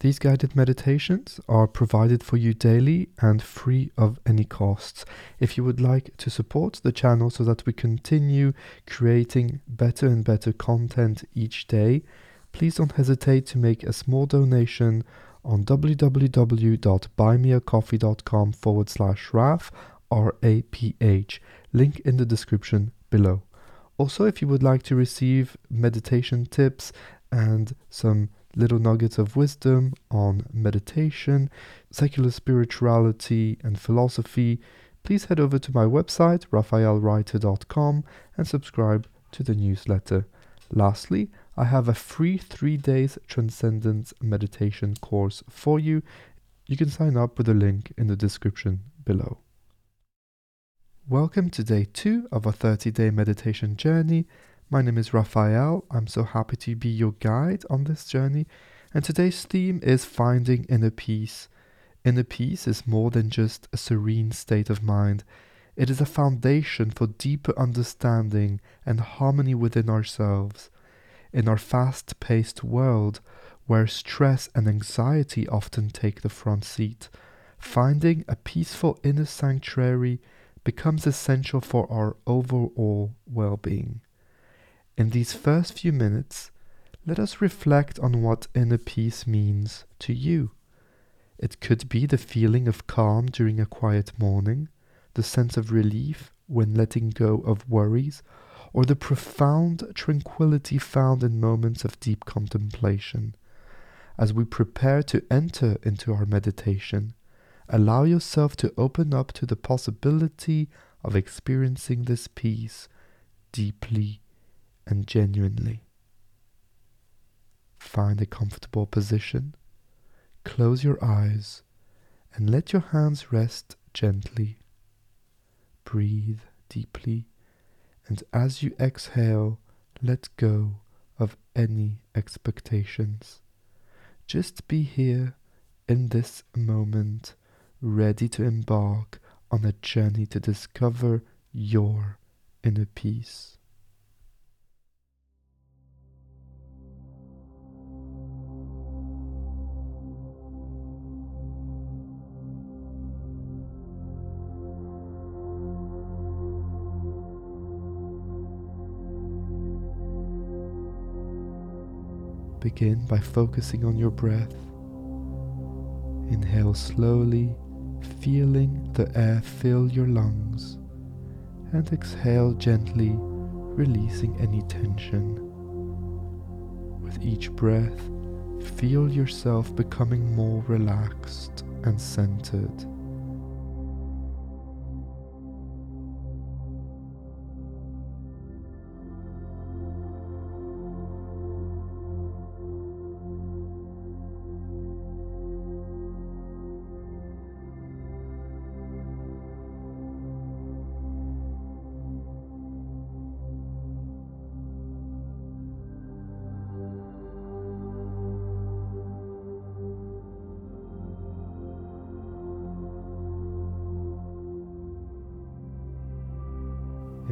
These guided meditations are provided for you daily and free of any costs. If you would like to support the channel so that we continue creating better and better content each day, please don't hesitate to make a small donation on www.buymeacoffee.com forward slash RAPH, R-A-P-H, link in the description below. Also, if you would like to receive meditation tips and some little nuggets of wisdom on meditation, secular spirituality, and philosophy, please head over to my website, raphaelreiter.com, and subscribe to the newsletter. Lastly, I have a free three days transcendence meditation course for you. You can sign up with the link in the description below. Welcome to day two of our 30 day meditation journey. My name is Raphael. I'm so happy to be your guide on this journey. And today's theme is finding inner peace. Inner peace is more than just a serene state of mind, it is a foundation for deeper understanding and harmony within ourselves. In our fast paced world, where stress and anxiety often take the front seat, finding a peaceful inner sanctuary becomes essential for our overall well being. In these first few minutes, let us reflect on what inner peace means to you. It could be the feeling of calm during a quiet morning, the sense of relief when letting go of worries, or the profound tranquility found in moments of deep contemplation. As we prepare to enter into our meditation, allow yourself to open up to the possibility of experiencing this peace deeply and genuinely. Find a comfortable position, close your eyes, and let your hands rest gently. Breathe deeply, and as you exhale, let go of any expectations. Just be here in this moment, ready to embark on a journey to discover your inner peace. Begin by focusing on your breath. Inhale slowly, feeling the air fill your lungs, and exhale gently, releasing any tension. With each breath, feel yourself becoming more relaxed and centered.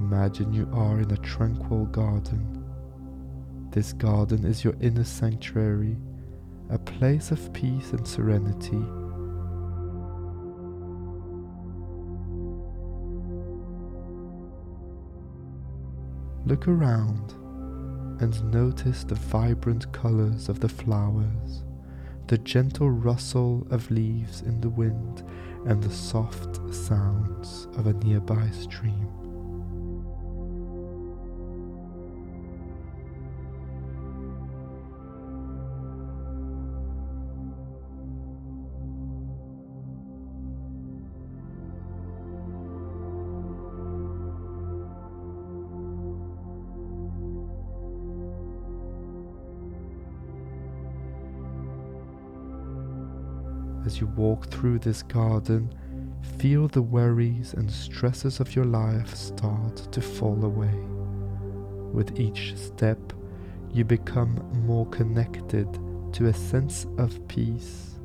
Imagine you are in a tranquil garden. This garden is your inner sanctuary, a place of peace and serenity. Look around and notice the vibrant colors of the flowers, the gentle rustle of leaves in the wind, and the soft sounds of a nearby stream. As you walk through this garden, feel the worries and stresses of your life start to fall away. With each step, you become more connected to a sense of peace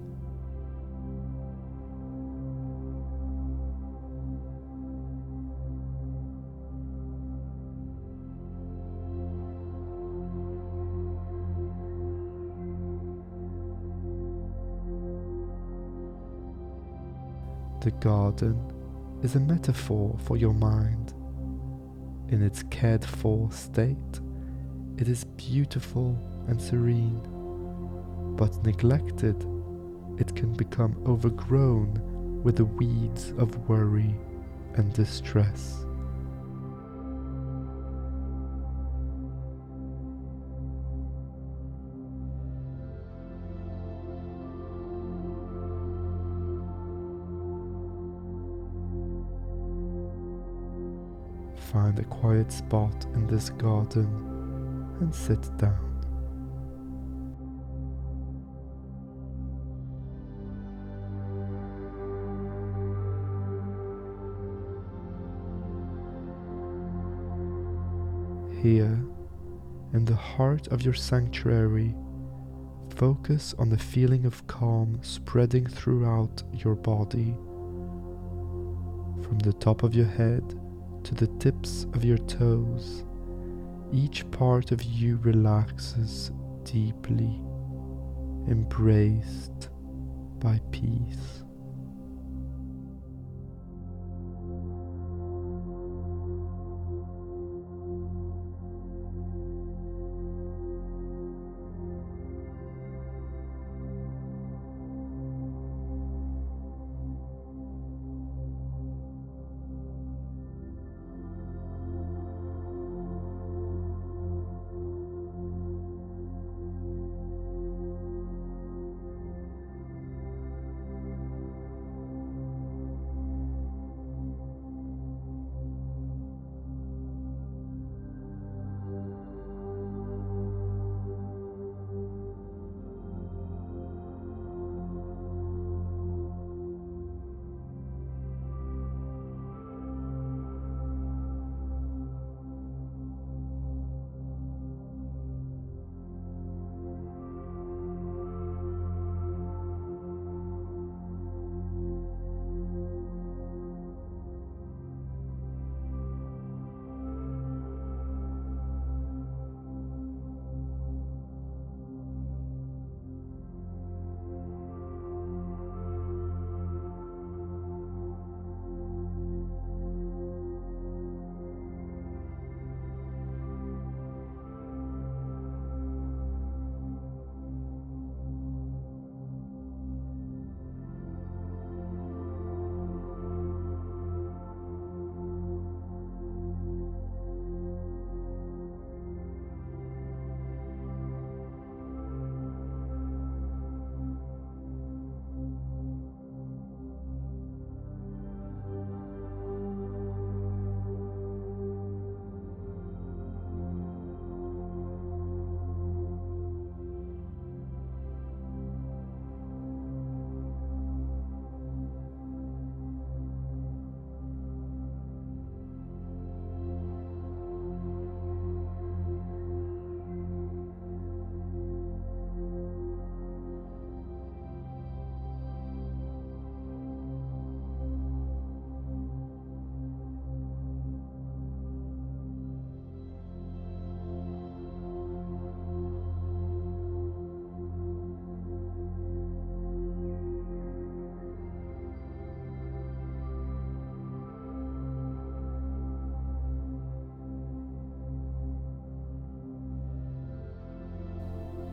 The garden is a metaphor for your mind. In its cared for state, it is beautiful and serene, but neglected, it can become overgrown with the weeds of worry and distress. Find a quiet spot in this garden and sit down. Here, in the heart of your sanctuary, focus on the feeling of calm spreading throughout your body. From the top of your head to the tips of your toes, each part of you relaxes deeply, embraced by peace.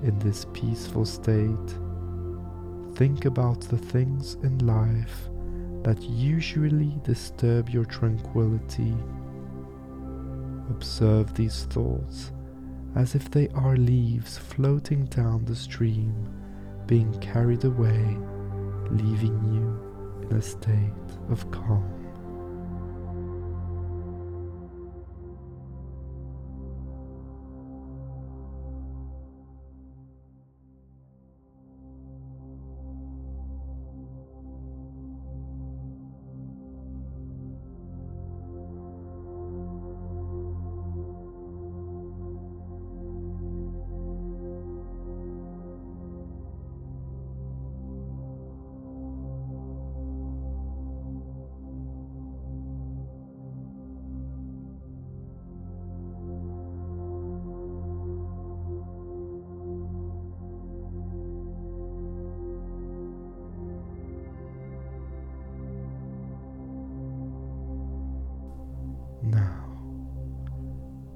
In this peaceful state, think about the things in life that usually disturb your tranquility. Observe these thoughts as if they are leaves floating down the stream, being carried away, leaving you in a state of calm.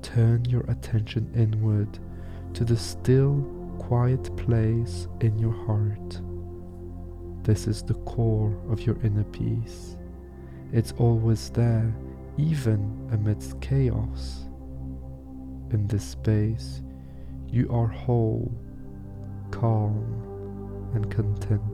Turn your attention inward to the still, quiet place in your heart. This is the core of your inner peace. It's always there, even amidst chaos. In this space, you are whole, calm, and content.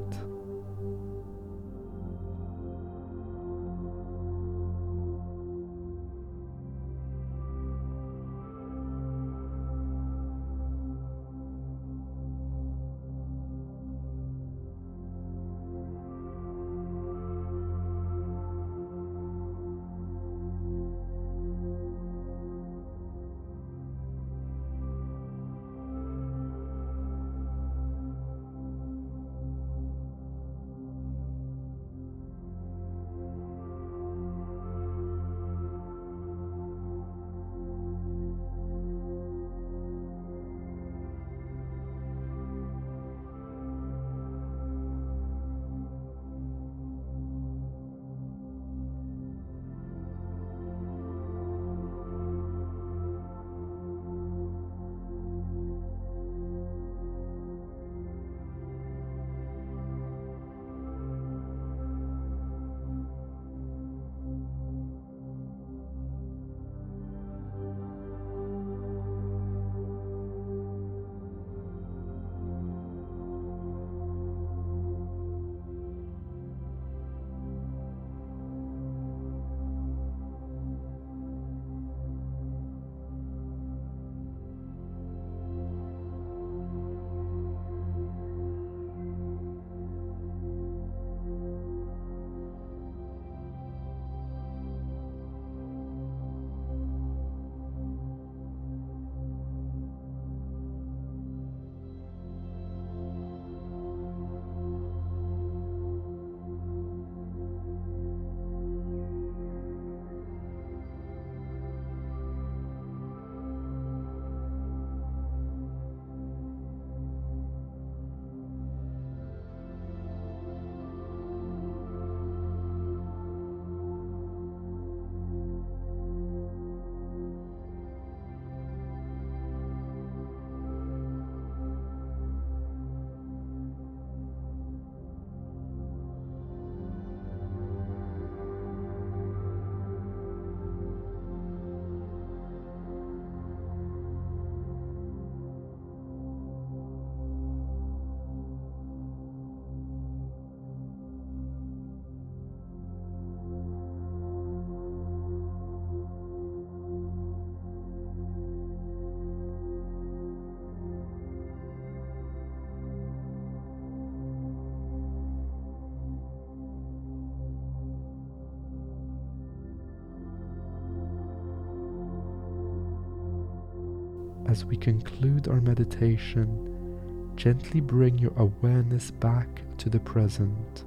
As we conclude our meditation, gently bring your awareness back to the present.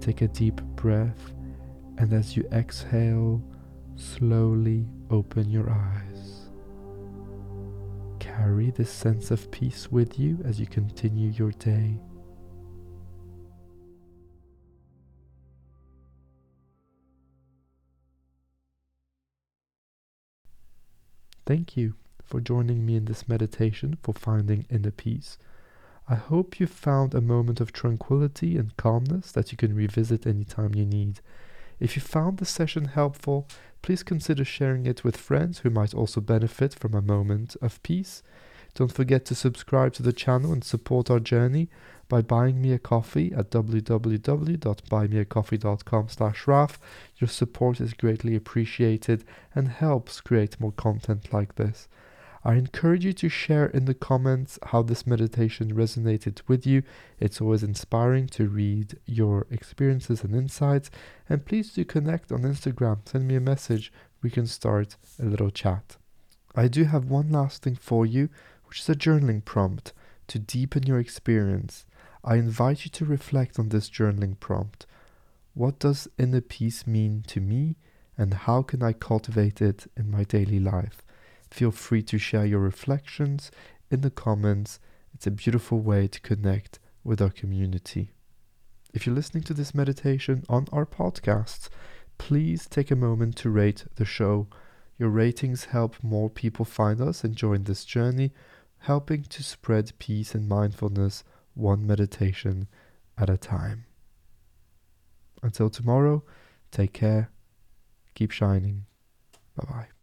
Take a deep breath, and as you exhale, slowly open your eyes. Carry this sense of peace with you as you continue your day. Thank you for joining me in this meditation for finding inner peace. I hope you found a moment of tranquility and calmness that you can revisit anytime you need. If you found the session helpful, please consider sharing it with friends who might also benefit from a moment of peace. Don't forget to subscribe to the channel and support our journey by buying me a coffee at www.buymeacoffee.com slash raph. Your support is greatly appreciated and helps create more content like this. I encourage you to share in the comments how this meditation resonated with you. It's always inspiring to read your experiences and insights. And please do connect on Instagram. Send me a message. We can start a little chat. I do have one last thing for you, which is a journaling prompt to deepen your experience. I invite you to reflect on this journaling prompt. What does inner peace mean to me, and how can I cultivate it in my daily life? Feel free to share your reflections in the comments. It's a beautiful way to connect with our community. If you're listening to this meditation on our podcasts, please take a moment to rate the show. Your ratings help more people find us and join this journey, helping to spread peace and mindfulness one meditation at a time. Until tomorrow, take care, keep shining. Bye bye.